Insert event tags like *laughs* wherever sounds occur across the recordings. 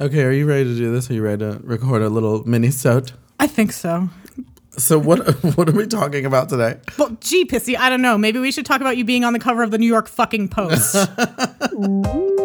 Okay, are you ready to do this? Are you ready to record a little mini sode? I think so. So what *laughs* what are we talking about today? Well, gee, Pissi, I don't know. Maybe we should talk about you being on the cover of the New York fucking Post. *laughs*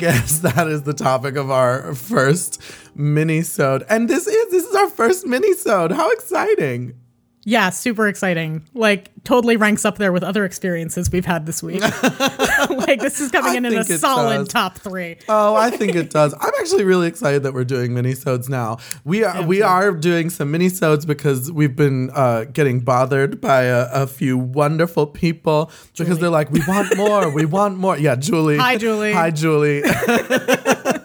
guess *laughs* that is the topic of our first mini-sode. And this is this is our first mini-sode. How exciting. Yeah, super exciting. Like, totally ranks up there with other experiences we've had this week. *laughs* like, this is coming I in in a solid does. top three. Oh, I think it does. I'm actually really excited that we're doing mini-sodes now. We are we are doing some mini-sodes because we've been uh, getting bothered by a, a few wonderful people because they're like, we want more, we want more. Yeah, Julie. Hi, Julie. Hi, Julie. *laughs*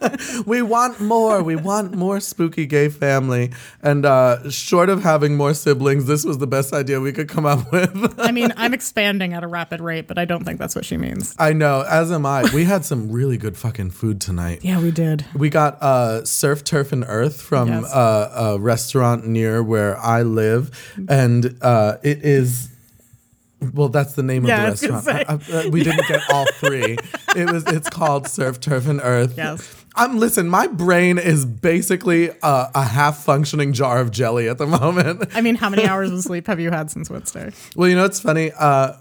*laughs* we want more. We want more spooky gay family. And uh, short of having more siblings, this was the best idea we could come up *laughs* with. I mean, I'm expanding at a rapid rate, but I don't think that's what she means. I know, as am I. We had some really good fucking food tonight. Yeah, we did. We got uh, Surf, Turf, and Earth from Yes. uh, a restaurant near where I live. And uh, it is. Well, that's the name Yeah, of the restaurant. I- I- we didn't get all three. *laughs* It was. It's called Surf, Turf, and Earth. Yes. I'm listen. My brain is basically a, a half functioning jar of jelly at the *laughs* moment. I mean, how many hours of sleep have you had since Wednesday? Well, you know what's funny? Uh,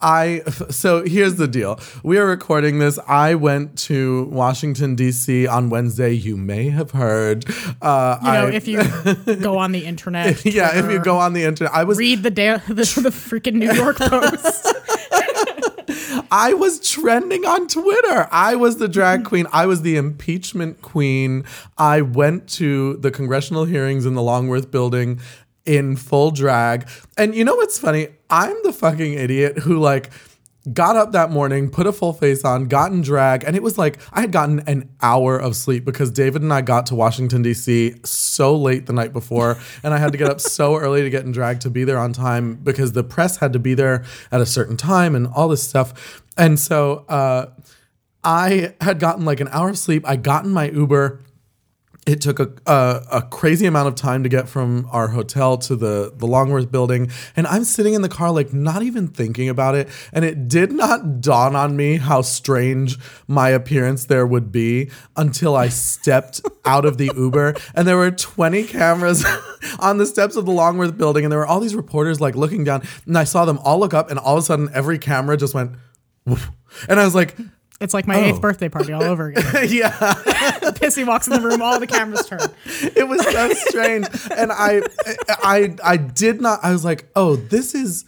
I so here's the deal. We are recording this. I went to Washington D.C. on Wednesday. You may have heard. Uh, You know, I- if you go on the *laughs* internet. yeah, if you go on the internet, I was read the, da- *laughs* the the freaking New York Post. I was trending on Twitter. I was the drag *laughs* queen. I was the impeachment queen. I went to the congressional hearings in the Longworth building in full drag. And you know what's funny? I'm the fucking idiot who like got up that morning, put a full face on, got in drag, and it was like I had gotten an hour of sleep because David and I got to Washington D.C. so late the night before, and I had to get up so *laughs* early to get in drag to be there on time because the press had to be there at a certain time and all this stuff. And so uh, I had gotten like an hour of sleep. I got in my Uber it took a, a a crazy amount of time to get from our hotel to the the Longworth building, and I'm sitting in the car like not even thinking about it, and it did not dawn on me how strange my appearance there would be until I stepped *laughs* out of the Uber, and there were 20 cameras *laughs* on the steps of the Longworth building, and there were all these reporters like looking down, and I saw them all look up, and all of a sudden every camera just went, woof. and I was like. It's like my Oh. eighth birthday party all over *laughs* again. Yeah, Pissi walks in the room, all the cameras turn. *laughs* it was so strange. And i i i did not i was like oh this is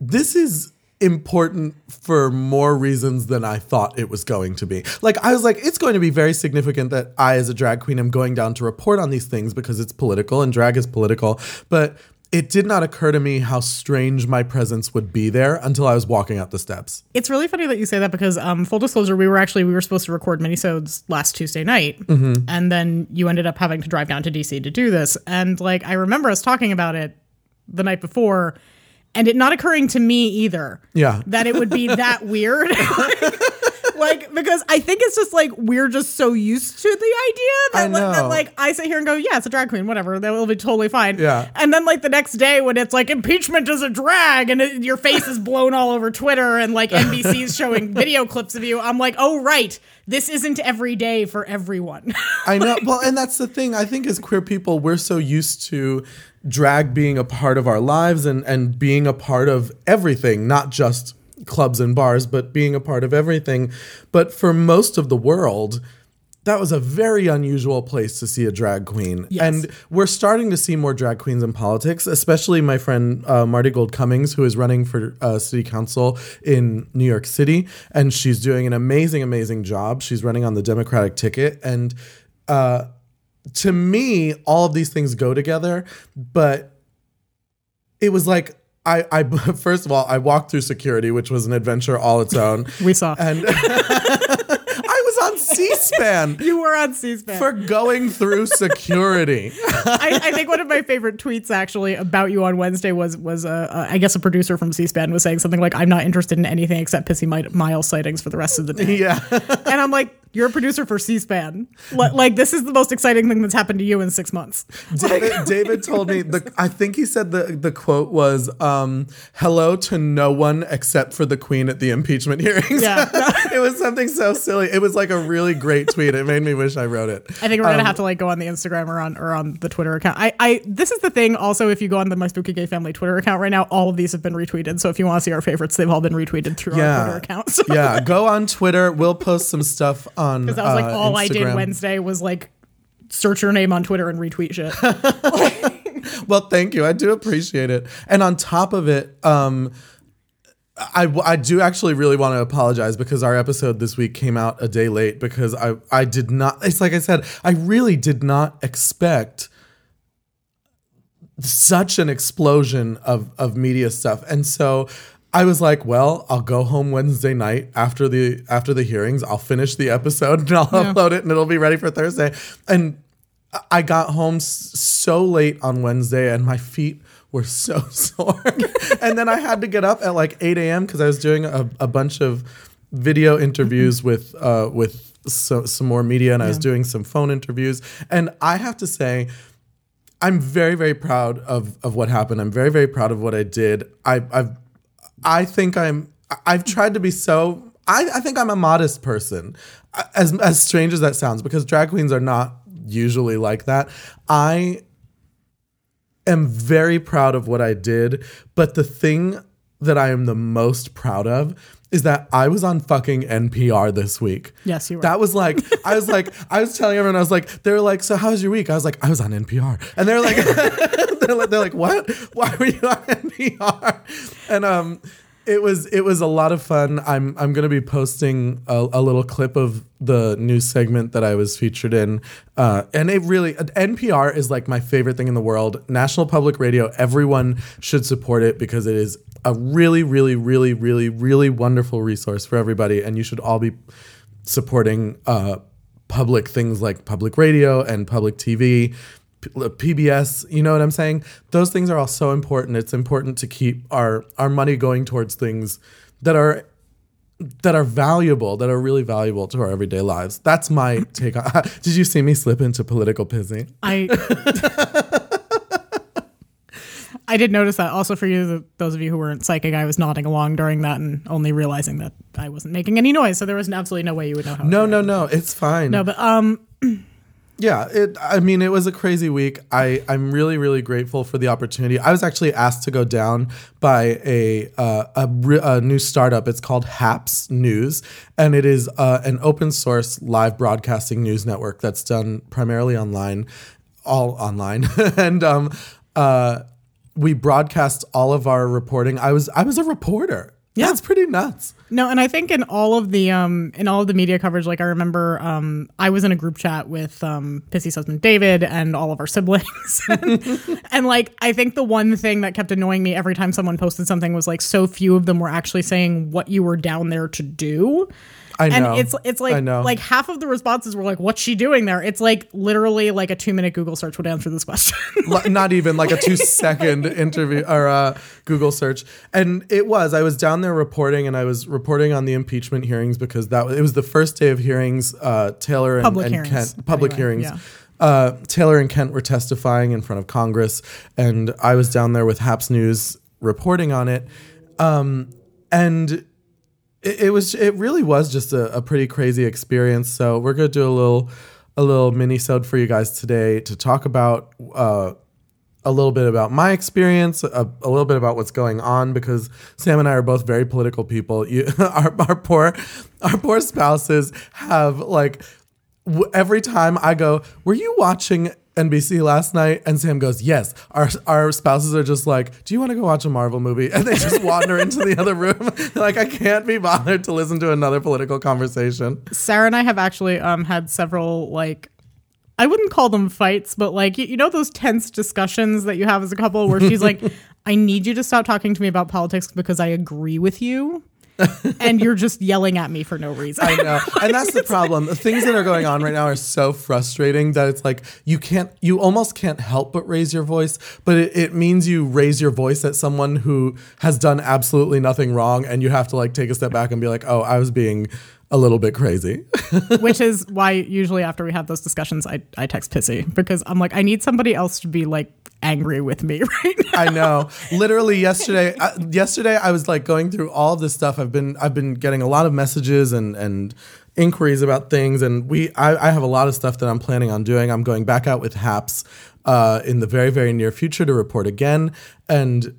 this is important for more reasons than i thought it was going to be. Like i was like it's going to be very significant that i as a drag queen am going down to report on these things because it's political and drag is political. But it did not occur to me how strange my presence would be there until i was walking up the steps It's really funny that you say that because, um, full disclosure, we were actually we were supposed to record minisodes last Tuesday night, Mm-hmm. and then you ended up having to drive down to DC to do this. And like I remember us talking about it the night before, and it not occurring to me either. Yeah. that it would be that *laughs* weird. *laughs* like because I think it's just like we're just so used to the idea that, I like, that like I sit here and go, yeah, it's a drag queen, whatever, that will be totally fine. Yeah. And then like the next day when it's like impeachment is a drag and it, your face is blown all over Twitter and like NBC's showing *laughs* video clips of you, I'm like, oh right, this isn't every day for everyone. I know. Well, and that's the thing. I think as queer people, we're so used to drag being a part of our lives and, and being a part of everything, not just clubs and bars, but being a part of everything. But for most of the world, that was a very unusual place to see a drag queen. Yes. And we're starting to see more drag queens in politics, especially my friend uh, Marti Gould Cummings, who is running for uh, city council in New York City. And she's doing an amazing, amazing job. She's running on the Democratic ticket. And uh, to me, all of these things go together. But it was like, I, I *laughs* first of all, I walked through security, which was an adventure all its *laughs* own. We saw. and I was on C-SPAN you were on C-SPAN. for going through security. I, I think one of my favorite tweets actually about you on Wednesday was was uh, uh, I guess a producer from C-SPAN was saying something like I'm not interested in anything except pissy mi- mile sightings for the rest of the day. yeah. *laughs* And I'm like, you're a producer for C-SPAN. Li- like this is the most exciting thing that's happened to you in six months. David, David told me the I think he said the the quote was um, hello to no one except for the queen at the impeachment hearings. Yeah. *laughs* it was something so silly. It was like a really great tweet. It made me wish I wrote it. I think we're gonna have to like go on the Instagram or on or on the Twitter account. I, I this is the thing. Also, if you go on the My Spooky Gay Family Twitter account right now, all of these have been retweeted. So if you want to see our favorites, they've all been retweeted through our Twitter account. *laughs* So yeah, go on Twitter. We'll post some stuff on. Because that was like uh, all I did Wednesday was like search your name on Twitter and retweet shit. *laughs* Well, thank you. I do appreciate it. And on top of it, um, I, I do actually really want to apologize because our episode this week came out a day late because I, I did not, it's like I said, I really did not expect such an explosion of, of media stuff. And so I was like, well, I'll go home Wednesday night after the after the hearings. I'll finish the episode and I'll upload it and it'll be ready for Thursday. And I got home so late on Wednesday and my feet were so *laughs* sore. and then I had to get up at like 8 a.m. because I was doing a, a bunch of video interviews with uh, with so, some more media and I was doing some phone interviews. And I have to say, I'm very, very proud of of what happened. I'm very, very proud of what I did. I, I've, I think I'm. I've tried to be so. I, I think I'm a modest person, as as strange as that sounds, because drag queens are not usually like that. I am very proud of what I did, but the thing that I am the most proud of is that I was on fucking NPR this week. Yes, you were. That was like, I was like, *laughs* I was telling everyone, I was like, they're like, so how was your week? I was like, I was on NPR. And they're like, *laughs* they're like, they're like, what? Why were you on NPR? And um, it was it was a lot of fun. I'm I'm gonna be posting a, a little clip of the news segment that I was featured in, uh, and it really NPR is like my favorite thing in the world. National Public Radio. Everyone should support it because it is a really really really really really wonderful resource for everybody, and you should all be supporting uh, public things like public radio and public TV, PBS. You know what I'm saying? Those things are all so important. It's important to keep our our money going towards things that are that are valuable, that are really valuable to our everyday lives. That's my take on. *laughs* Did you see me slip into political pissy? I *laughs* I did notice that. Also, for you, those of you who weren't psychic, I was nodding along during that and only realizing that I wasn't making any noise. So there was absolutely no way you would know how. No, no, no. It's fine. no, but um, *clears throat* Yeah, it. I mean, it was a crazy week. I I'm really really grateful for the opportunity. I was actually asked to go down by a uh, a, a new startup. It's called Happs News, and it is uh, an open source live broadcasting news network that's done primarily online, all online, *laughs* and um uh we broadcast all of our reporting. I was I was a reporter. Yeah, it's pretty nuts. No, and I think in all of the um in all of the media coverage, like I remember um I was in a group chat with um Pissi's husband David and all of our *laughs* siblings. and, and like I think the one thing that kept annoying me every time someone posted something was like so few of them were actually saying what you were down there to do. I And know. it's it's like like half of the responses were like, "What's she doing there?" It's like literally like a two minute Google search would answer this question. Li- *laughs* not even like a two second interview or uh, Google search. And it was, I was down there reporting and I was reporting on the impeachment hearings because that was, it was the first day of hearings. Uh, Taylor and, Public and hearings, Kent, public anyway, hearings. yeah. Uh, Taylor and Kent were testifying in front of Congress, and I was down there with Happs News reporting on it. Um, and it, it was it really was just a, a pretty crazy experience. So we're gonna do a little a little mini sode for you guys today to talk about uh, a little bit about my experience, a, a little bit about what's going on because Sam and I are both very political people. You, *laughs* our our poor our poor spouses have like every time I go, "Were you watching?" NBC last night, and Sam goes, "Yes." Our our spouses are just like, "Do you want to go watch a Marvel movie?" *laughs* And they just wander into the other room. *laughs* They're like, "I can't be bothered to listen to another political conversation." Sarah and I have actually um had several like I wouldn't call them fights, but like you, you know those tense discussions that you have as a couple where she's like, *laughs* I need you to stop talking to me about politics because I agree with you. And you're just yelling at me for no reason. I know. And that's the *laughs* problem. The things that are going on right now are so frustrating that it's like you can't, you almost can't help but raise your voice, but it, it means you raise your voice at someone who has done absolutely nothing wrong. And you have to like take a step back and be like, oh, I was being a little bit crazy. *laughs* Which is why usually after we have those discussions, I, I text Pissi because I'm like, I need somebody else to be like angry with me *laughs* right now. I know. Literally yesterday, uh, yesterday I was like going through all this stuff. I've been I've been getting a lot of messages and and inquiries about things, and we I, I have a lot of stuff that I'm planning on doing. I'm going back out with Happs uh, in the very very near future to report again, and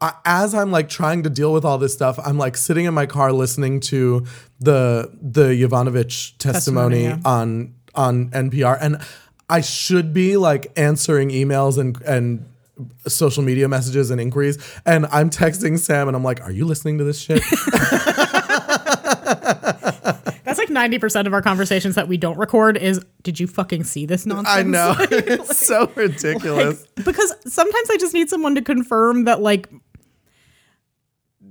I, as I'm like trying to deal with all this stuff, I'm like sitting in my car listening to the the Yovanovitch testimony, Testimony, yeah. on on NPR, and I should be like answering emails and and social media messages and inquiries, and I'm texting Sam, and I'm like, "Are you listening to this shit?" *laughs* *laughs* That's like 90% of our conversations that we don't record is, did you fucking see this nonsense? I know *laughs* it's so ridiculous. Like, because sometimes I just need someone to confirm that like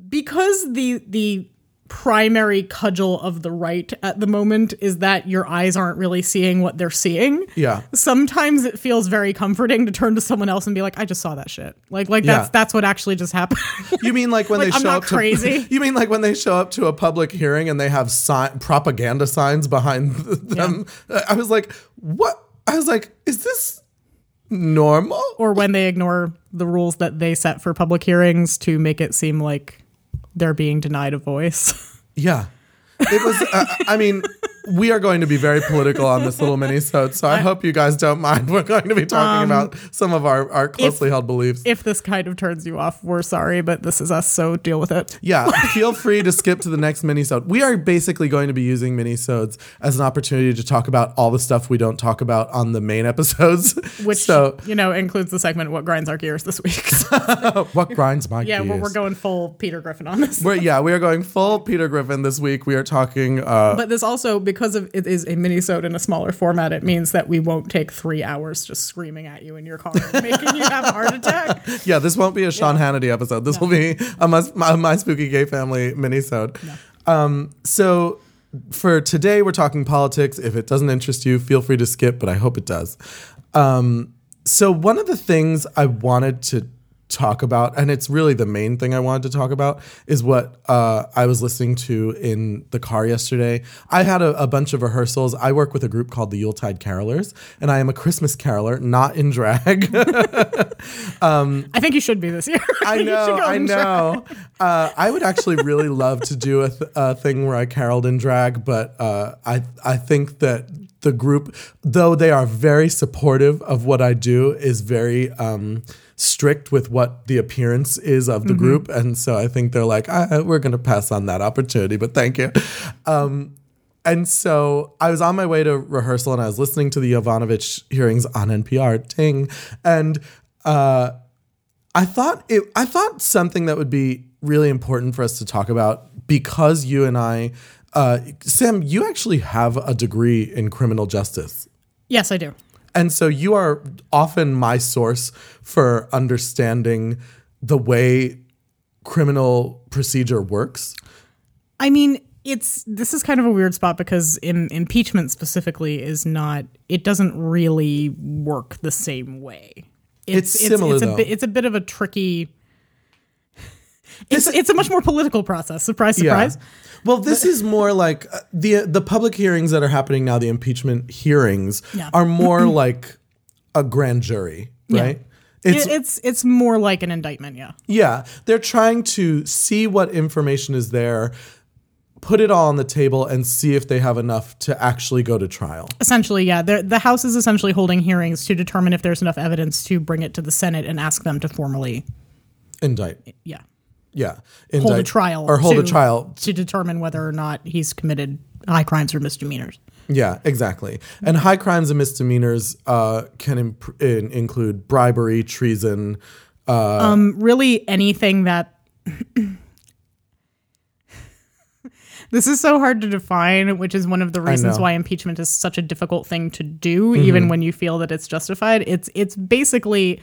because the the primary cudgel of the right at the moment is that your eyes aren't really seeing what they're seeing. Yeah. Sometimes it feels very comforting to turn to someone else and be like, I just saw that shit. Like like that's Yeah. that's what actually just happened. *laughs* You mean like when *laughs* Like, they I'm show not up to crazy. *laughs* You mean like when they show up to a public hearing and they have sign, propaganda signs behind them? Yeah. I was like, what? I was like, is this normal? or when they ignore the rules that they set for public hearings to make it seem like they're being denied a voice. *laughs* Yeah. It was, uh, I mean, we are going to be very political on this little mini so I hope you guys don't mind. We're going to be talking about some of our, our closely held beliefs. Um, if this kind of turns you off, we're sorry, but this is us, so deal with it. yeah, *laughs* feel free to skip to the next minisode. We are basically going to be using minisodes as an opportunity to talk about all the stuff we don't talk about on the main episodes. *laughs* Which so, you know includes the segment "What Grinds Our Gears" this week. *laughs* what grinds my gears? yeah, we're, we're going full Peter Griffin on this. We're- yeah, we are going full Peter Griffin this week. We are talking. Uh, But this also, because of it is a mini-sode in a smaller format, it means that we won't take three hours just screaming at you in your car, making you have a heart attack. *laughs* yeah, this won't be a Sean Hannity episode. This will be a my, my, my spooky gay family minisode. Um, so for today, we're talking politics. If it doesn't interest you, feel free to skip, but I hope it does. Um, so one of the things I wanted to talk about, and it's really the main thing I wanted to talk about, is what uh, I was listening to in the car yesterday. I had a, a bunch of rehearsals. I work with a group called the Yuletide Carolers, and I am a Christmas caroler, not in drag. *laughs* I think you should be this year. *laughs* I know, I know. Uh, I would actually really love to do a, th- a thing where I caroled in drag, but uh, I I think that the group, though they are very supportive of what I do, is very um, strict with what the appearance is of the group, and so I think they're like, I, we're going to pass on that opportunity, but thank you. Um, and so I was on my way to rehearsal and I was listening to the Yovanovitch hearings on NPR, ting, and uh, I thought it. I thought something that would be really important for us to talk about because you and I, uh, Sam, you actually have a degree in criminal justice. Yes, I do. And so you are often my source for understanding the way criminal procedure works. I mean, it's this is kind of a weird spot because in, impeachment specifically is not. It doesn't really work the same way. It's similar, It's, a though. bit, it's a bit of a tricky. It's it's a much more political process. Surprise, surprise. Well, this is more like uh, the the public hearings that are happening now. The impeachment hearings Yeah. are more *clears throat* like a grand jury, right? It's It- it's it's more like an indictment. Yeah. yeah, they're trying to see what information is there, put it all on the table, and see if they have enough to actually go to trial. Essentially, yeah. The the House is essentially holding hearings to determine if there's enough evidence to bring it to the Senate and ask them to formally, Indict, yeah, yeah, hold a trial or hold a to- trial to determine whether or not he's committed high crimes or misdemeanors. Yeah, exactly. And high crimes and misdemeanors uh, can imp- in, include bribery, treason. um, really anything that *laughs* this is so hard to define which is one of the reasons. Mm-hmm. why impeachment is such a difficult thing to do even when you feel that it's justified it's it's basically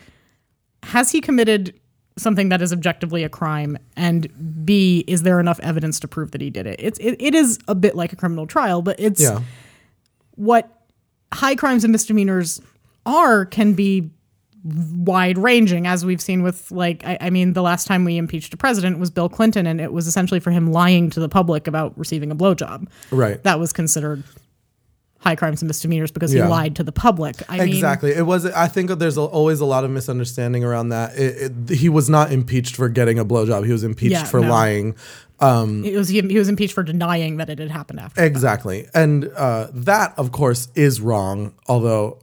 has he committed something that is objectively a crime? And B, is there enough evidence to prove that he did it? It's it, it is a bit like a criminal trial, but it's Yeah. what high crimes and misdemeanors are can be wide ranging as we've seen with like I, I mean the last time we impeached a president was bill clinton and it was essentially for him lying to the public about receiving a blowjob Right. that was considered high crimes and misdemeanors because Yeah. he lied to the public i mean Exactly. It was. I think there's a, always a lot of misunderstanding around that. It, it, he was not impeached for getting a blowjob. He was impeached Yeah, for no. lying. it was he, he was impeached for denying that it had happened after Exactly. And uh, that, of course, is wrong. Although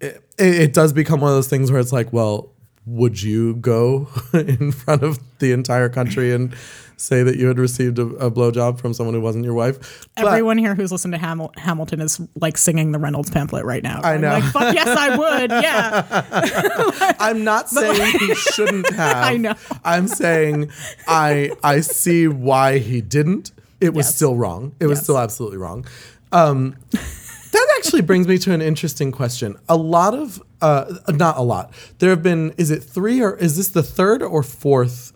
it, it does become one of those things where it's like, well, would you go *laughs* in front of the entire country and say that you had received a, a blowjob from someone who wasn't your wife? But- Everyone here who's listened to Hamil- Hamilton is like singing the Reynolds pamphlet right now. I know. Like, fuck yes, I would. *laughs* Yeah. *laughs* I'm not saying he shouldn't *laughs* have. I know. I'm saying I I see why he didn't. It was Yes. still wrong. It was still absolutely wrong. Um, that actually brings me to an interesting question. A lot of uh, not a lot. There have been. Is it three or is this the third or fourth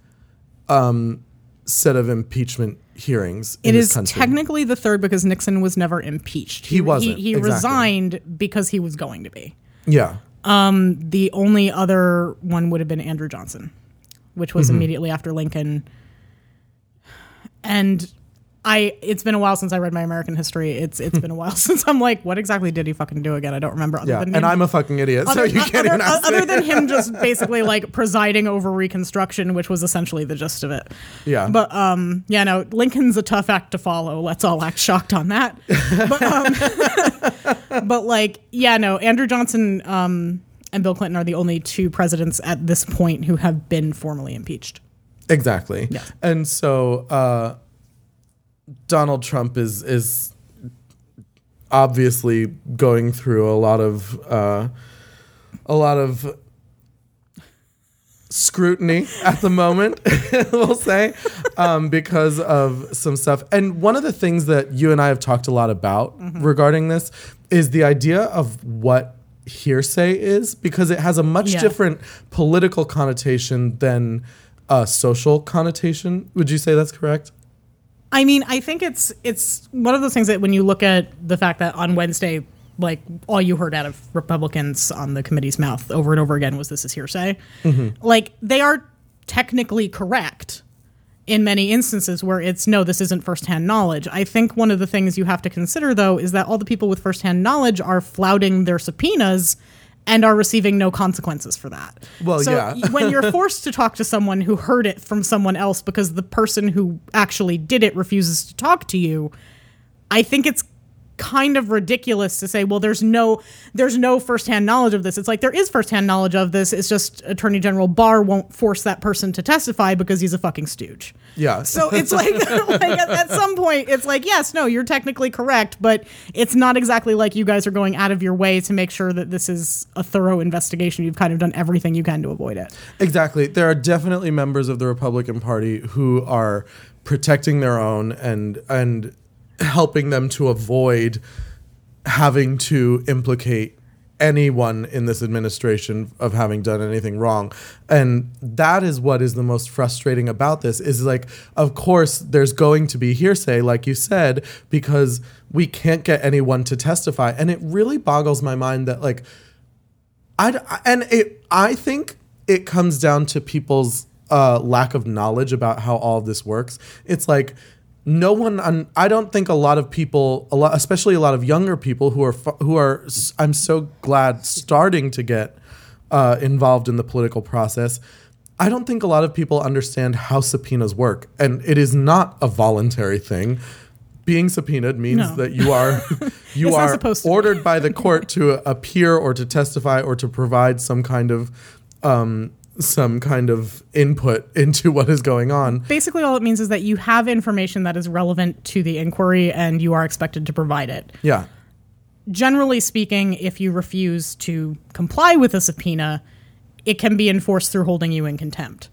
um, set of impeachment hearings? In It is technically the third because Nixon was never impeached. He wasn't, He, he exactly. resigned because he was going to be. Yeah. Um, The only other one would have been Andrew Johnson, which was immediately after Lincoln. And I it's been a while since I read my American history. It's it's been a while *laughs* since I'm like, what exactly did he fucking do again? I don't remember. Other Yeah. than And him- I'm a fucking idiot, so other, you can't other, even ask other than him just *laughs* basically like presiding over Reconstruction, which was essentially the gist of it. Yeah. But um, yeah, no, Lincoln's a tough act to follow. Let's all act shocked on that. But, um, *laughs* but like, yeah, no, Andrew Johnson um, and Bill Clinton are the only two presidents at this point who have been formally impeached. Exactly. Yeah. And so uh, Donald Trump is is obviously going through a lot of uh, a lot of scrutiny at the moment, *laughs* we'll say, um, because of some stuff. And one of the things that you and I have talked a lot about regarding this is the idea of what hearsay is, because it has a much Yeah. different political connotation than a social connotation. Would you say that's correct? I mean, I think it's it's one of those things that when you look at the fact that on Wednesday, like all you heard out of Republicans on the committee's mouth over and over again was this is hearsay. Mm-hmm. Like they are technically correct in many instances where it's no, this isn't firsthand knowledge. I think one of the things you have to consider though is that all the people with firsthand knowledge are flouting their subpoenas and are receiving no consequences for that. Well, so yeah. when you're *laughs* forced to talk to someone who heard it from someone else because the person who actually did it refuses to talk to you, I think it's kind of ridiculous to say, well, there's no there's no firsthand knowledge of this. It's like there is firsthand knowledge of this. It's just Attorney General Barr won't force that person to testify because he's a fucking stooge. Yeah. So it's like, *laughs* like at, at some point, it's like, yes, no, you're technically correct, but it's not exactly like you guys are going out of your way to make sure that this is a thorough investigation. You've kind of done everything you can to avoid it. Exactly. There are definitely members of the Republican Party who are protecting their own and and helping them to avoid having to implicate anyone in this administration of having done anything wrong. And that is what is the most frustrating about this is like of course there's going to be hearsay like you said because we can't get anyone to testify and it really boggles my mind that like I and it I think it comes down to people's uh, lack of knowledge about how all of this works. It's like no one. Un, I don't think a lot of people, a lot, especially a lot of younger people who are who are. I'm so glad starting to get uh, involved in the political process. I don't think a lot of people understand how subpoenas work, and it is not a voluntary thing. Being subpoenaed means No. that you are *laughs* you are supposed to be. ordered by the court to appear or to testify or to provide some kind of um, some kind of input *laughs* into what is going on. Basically, all it means is that you have information that is relevant to the inquiry and you are expected to provide it. Yeah. Generally speaking, if you refuse to comply with a subpoena, it can be enforced through holding you in contempt.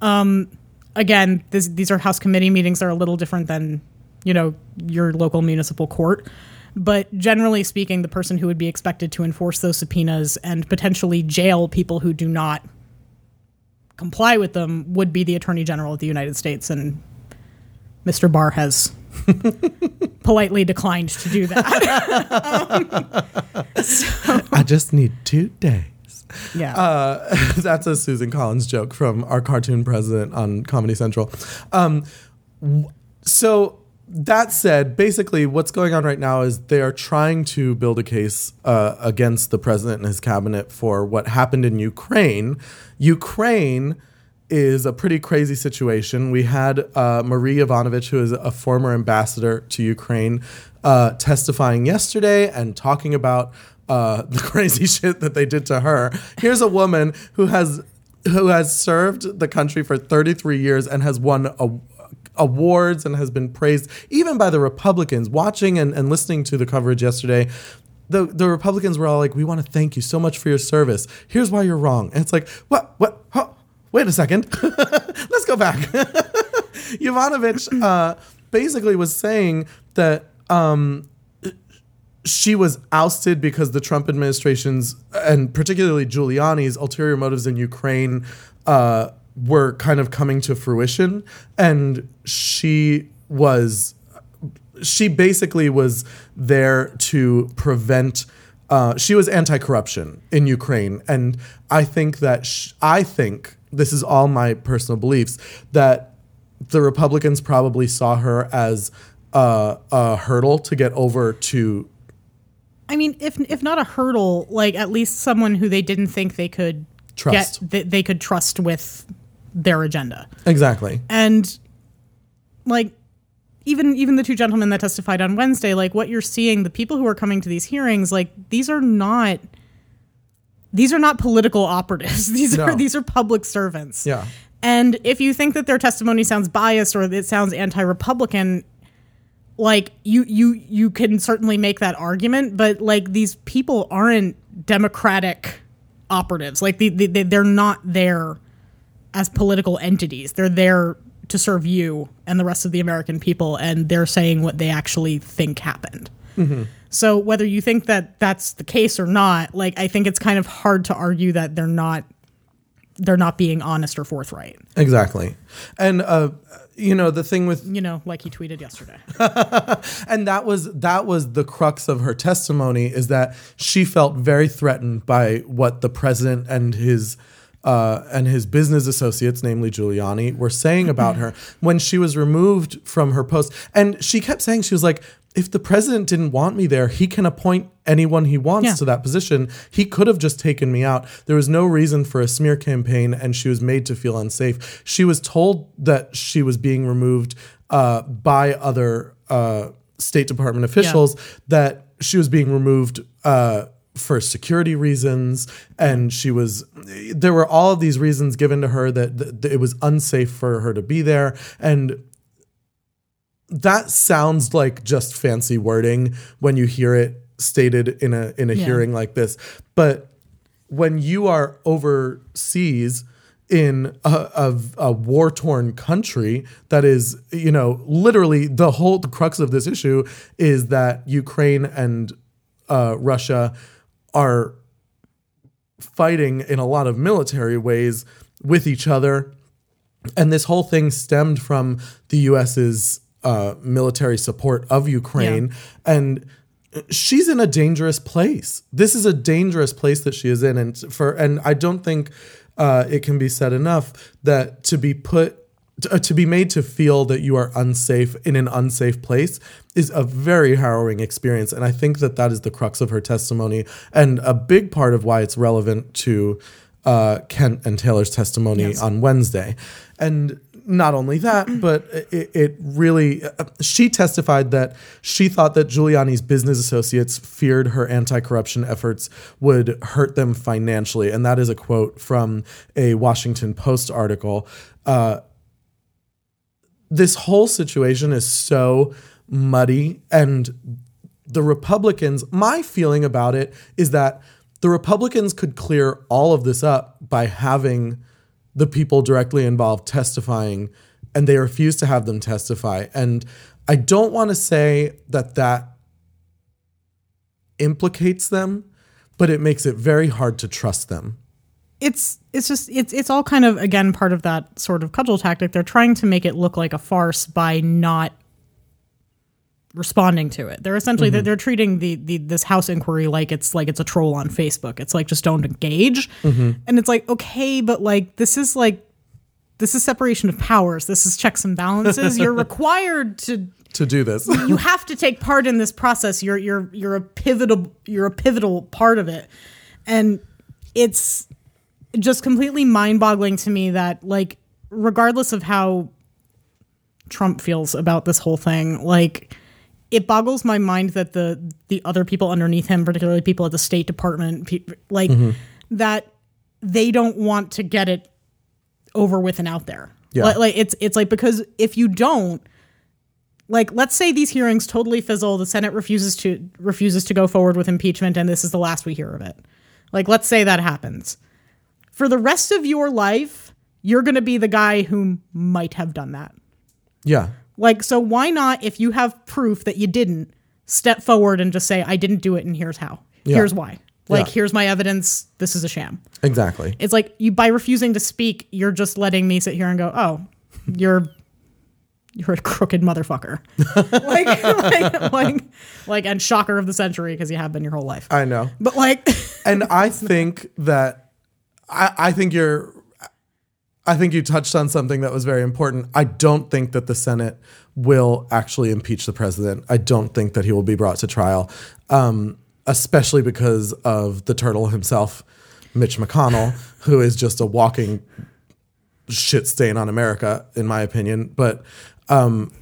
Um, again, this, these are House committee meetings; are a little different than you know your local municipal court. But generally speaking, the person who would be expected to enforce those subpoenas and potentially jail people who do not comply with them would be the Attorney General of the United States, and Mr. Barr has *laughs* politely declined to do that. *laughs* I just need two days. yeah. Uh, *laughs* that's a Susan Collins joke from our cartoon president on Comedy Central. Um, so that said, basically, what's going on right now is they are trying to build a case uh, against the president and his cabinet for what happened in Ukraine. Ukraine is a pretty crazy situation. We had uh, Marie Yovanovitch, who is a former ambassador to Ukraine, uh, testifying yesterday and talking about uh, *laughs* the crazy shit that they did to her. Here's a woman who has who has served the country for 33 years and has won a, awards and has been praised even by the Republicans. Watching and, and listening to the coverage yesterday, the, the Republicans were all like, "We want to thank you so much for your service. Here's why you're wrong." And it's like, "What? What? Huh? Wait a second. *laughs* Let's go back." *laughs* Yovanovitch uh, basically was saying that um, she was ousted because the Trump administration's and particularly Giuliani's ulterior motives in Ukraine uh, were kind of coming to fruition, and she was she basically was there to prevent. Uh, she was anti-corruption in Ukraine, and I think that sh- I think this is all my personal beliefs that the Republicans probably saw her as uh, a hurdle to get over to I mean, if if not a hurdle, like at least someone who they didn't think they could Trust. get, that they could trust with their agenda. exactly. and like even even the two gentlemen that testified on Wednesday, like what you're seeing, the people who are coming to these hearings, like these are not these are not political operatives. *laughs* These No. are these are public servants. Yeah. And if you think that their testimony sounds biased or it sounds anti-republican, like you you you can certainly make that argument, but like these people aren't democratic operatives. Like the, the, they- they're not there as political entities. They're there to serve you and the rest of the American people, and they're saying what they actually think happened. So whether you think that that's the case or not, like I think it's kind of hard to argue that they're not they're not being honest or forthright. Exactly. And uh, you know, the thing with You know, like he tweeted yesterday. *laughs* and that was that was the crux of her testimony is that she felt very threatened by what the president and his uh, and his business associates, namely Giuliani, were saying about her when she was removed from her post. And she kept saying she was like, if the president didn't want me there, he can appoint anyone he wants Yeah. to that position. He could have just taken me out. There was no reason for a smear campaign, and she was made to feel unsafe. She was told that she was being removed uh, by other uh, State Department officials, that she was being removed. Uh, for security reasons, and she was, there were all of these reasons given to her that, that it was unsafe for her to be there. And that sounds like just fancy wording when you hear it stated in a in a Yeah. hearing like this but when you are overseas in a, a, a war-torn country that is you know literally the whole the crux of this issue is that ukraine and uh, russia are fighting in a lot of military ways with each other and this whole thing stemmed from the US's uh, military support of Ukraine, and she's in a dangerous place. This is a dangerous place that she is in, and for and I don't think uh, it can be said enough that to be put. To, uh, to be made to feel that you are unsafe in an unsafe place is a very harrowing experience and i think that that is the crux of her testimony and a big part of why it's relevant to uh, Kent and Taylor's testimony Yes. on Wednesday. And not only that, *clears throat* but it, it really, uh, she testified that she thought that Giuliani's business associates feared her anti corruption efforts would hurt them financially. And that is a quote from a Washington Post article. Uh, this whole situation is so muddy and the Republicans, my feeling about it is that the Republicans could clear all of this up by having the people directly involved testifying, and they refuse to have them testify. And I don't want to say that that implicates them, but it makes it very hard to trust them it's it's just it's it's all kind of again part of that sort of cudgel tactic. They're trying to make it look like a farce by not responding to it. They're essentially they're, mm-hmm. they're treating the, the this house inquiry like it's like it's a troll on Facebook. It's like just don't engage. Mm-hmm. And it's like okay, but like this is like this is separation of powers. This is checks and balances. You're *laughs* required to To do this. *laughs* you have to take part in this process. You're you're you're a pivotal you're a pivotal part of it. And it's just completely mind-boggling to me that like regardless of how Trump feels about this whole thing, like it boggles my mind that the the other people underneath him, particularly people at the State Department, pe- like mm-hmm. that they don't want to get it over with and out there. Yeah. Like, like it's it's like because if you don't, like let's say these hearings totally fizzle, the Senate refuses to refuses to go forward with impeachment, and this is the last we hear of it. Like let's say that happens. For the rest of your life, you're going to be the guy who might have done that. Yeah. Like, so why not, if you have proof that you didn't, step forward and just say, I didn't do it and here's how. Yeah. Here's why. Like, Yeah. here's my evidence. This is a sham. Exactly. It's like you, by refusing to speak, you're just letting me sit here and go, oh, you're. You're a crooked motherfucker, *laughs* like, like, like, like, and shocker of the century because you have been your whole life. I know. But like, and I *laughs* think that I, I think you're I think you touched on something that was very important. I don't think that the Senate will actually impeach the president. I don't think that he will be brought to trial, um, especially because of the turtle himself, Mitch McConnell, *laughs* who is just a walking shit stain on America, in my opinion. But um,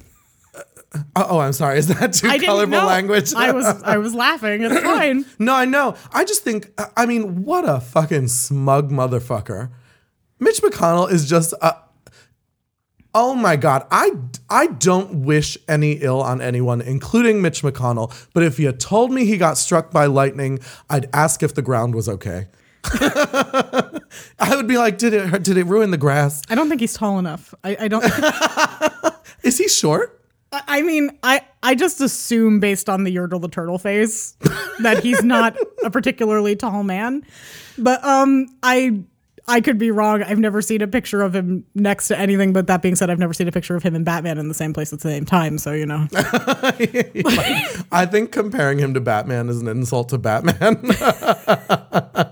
oh, I'm sorry. Is that too I colorful know. language? I was, *laughs* I was laughing. It's fine. *laughs* No, I know. I just think, I mean, what a fucking smug motherfucker. Mitch McConnell is just a. Oh my God. I, I don't wish any ill on anyone, including Mitch McConnell. But if you told me he got struck by lightning, I'd ask if the ground was okay. *laughs* I would be like, did it did it ruin the grass? I don't think he's tall enough. I, I don't. Is he short? I mean, I, I just assume based on the Yertle the turtle face that he's *laughs* not a particularly tall man. But um I I could be wrong. I've never seen a picture of him next to anything, but that being said, I've never seen a picture of him and Batman in the same place at the same time, so you know. *laughs* I think comparing him to Batman is an insult to Batman. *laughs*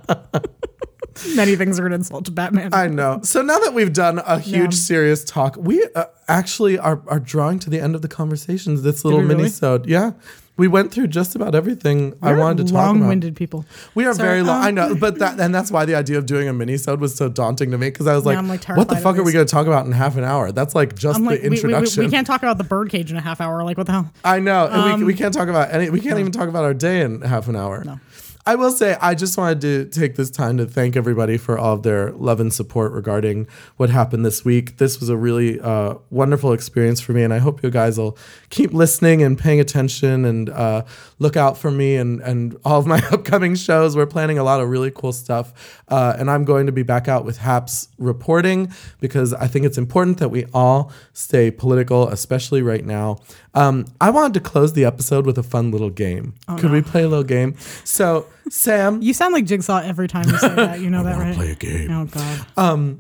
Many things are an insult to Batman. I know. So now that we've done a huge, Yeah. serious talk, we uh, actually are, are drawing to the end of the conversations. This little really? mini-sode. Yeah. We went through just about everything I We're wanted to talk about. long-winded people. We are very long. um, I know, but that and that's why the idea of doing a mini-sode was so daunting to me because I was like, like, what the fuck are we going to talk about in half an hour? That's like just I'm like, the we, we, we, introduction. we can't talk about the birdcage in a half hour. Like, what the hell? I know. Um, we, we can't talk about any. We can't even talk about our day in half an hour. No. I will say, I just wanted to take this time to thank everybody for all of their love and support regarding what happened this week. This was a really uh, wonderful experience for me, and I hope you guys will keep listening and paying attention and uh, look out for me and, and all of my *laughs* upcoming shows. We're planning a lot of really cool stuff, uh, and I'm going to be back out with HAPPS reporting because I think it's important that we all stay political, especially right now. Um, I wanted to close the episode with a fun little game. Could we play a little game? So, Sam, You sound like Jigsaw every time you say that. You *laughs* know that, right? play a game. Oh God. Um,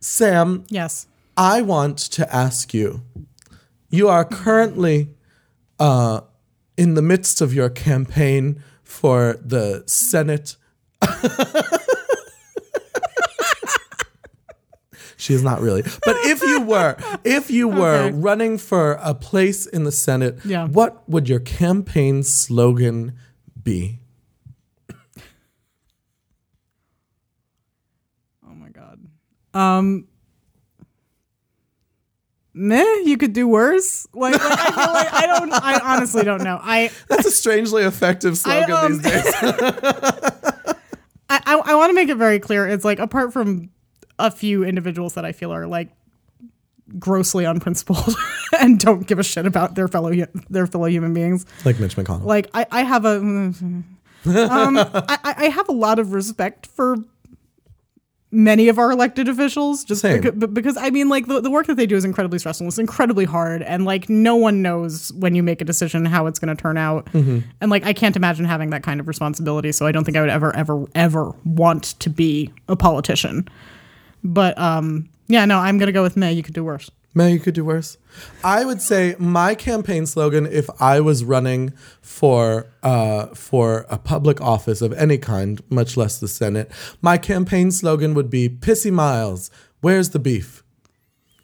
Sam, Yes. I want to ask you. You are currently uh, in the midst of your campaign for the Senate. *laughs* she is not really, but if you were, if you *laughs* were Okay. running for a place in the Senate, Yeah. what would your campaign slogan be? Oh my god. Um Meh, you could do worse. Like, like I feel like I don't I honestly don't know. I That's a strangely effective slogan um, these days. *laughs* I, I, I want to make it very clear. It's like apart from a few individuals that I feel are like grossly unprincipled *laughs* and don't give a shit about their fellow their fellow human beings. like Mitch McConnell. Like I, I have a *laughs* um, I, I have a lot of respect for many of our elected officials just beca- because I mean like the, the work that they do is incredibly stressful. It's incredibly hard and like no one knows when you make a decision how it's going to turn out. Mm-hmm. And like I can't imagine having that kind of responsibility, so I don't think I would ever ever ever want to be a politician. But um yeah, no, I'm to go with May. You could do worse. May you could do worse. I would say my campaign slogan, if I was running for uh, for a public office of any kind, much less the Senate, my campaign slogan would be "Pissi Myles, where's the beef?"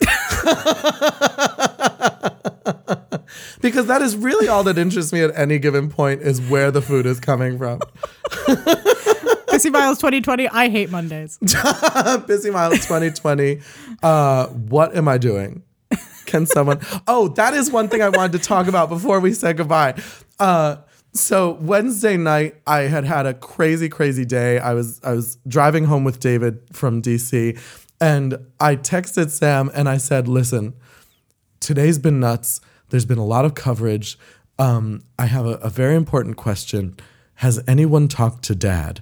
*laughs* because that is really all that interests me at any given point is where the food is coming from. *laughs* Pissi Myles 2020. I hate Mondays. *laughs* Pissi Myles 2020. Uh, what am I doing? Can someone? Oh, that is one thing I wanted to talk about before we say goodbye. Uh, so Wednesday night, I had had a crazy, crazy day. I was I was driving home with David from DC, and I texted Sam and I said, "Listen, today's been nuts. There's been a lot of coverage. Um, I have a, a very important question. Has anyone talked to Dad?"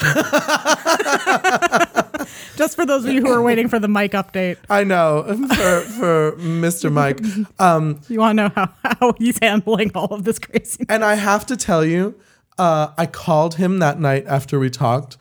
*laughs* Just for those of you who are waiting for the Mike update, I know *laughs* for for Mr. Mike. Um, you want to know how, how he's handling all of this crazy. and I have to tell you, uh, I called him that night after we talked.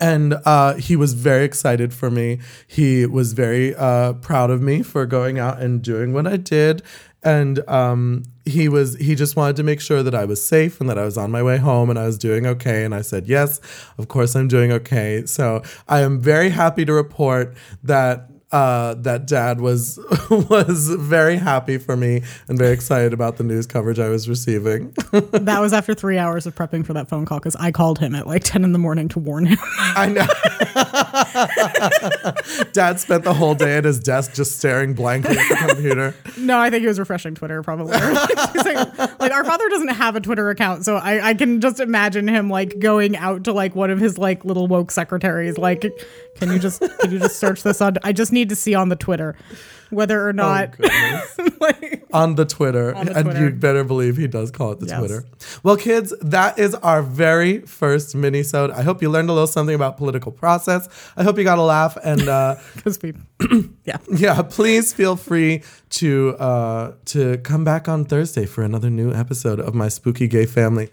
And uh, he was very excited for me. He was very uh, proud of me for going out and doing what I did. And um, he was he just wanted to make sure that I was safe and that I was on my way home and I was doing okay. And I said, yes, of course I'm doing okay. So I am very happy to report that uh, that dad was *laughs* was very happy for me and very excited about the news coverage I was receiving. *laughs* That was after three hours of prepping for that phone call because I called him at like 10 in the morning to warn him. *laughs* I know. dad spent the whole day at his desk just staring blankly at the computer. no, I think he was refreshing Twitter probably. Like, like, our father doesn't have a Twitter account, so I, I can just imagine him like going out to like one of his like little woke secretaries, like, can you just can you just search this on? I just need to see on the Twitter whether or not *laughs* like On the Twitter. On the and Twitter. you better believe he does call it the Yes. Twitter. Well, kids, that is our very first mini-sode. I hope you learned a little something about political process. I hope you got a laugh. And uh, *laughs* we, *clears throat* yeah. yeah, please feel free to uh, to come back on Thursday for another new episode of My Spooky Gay Family.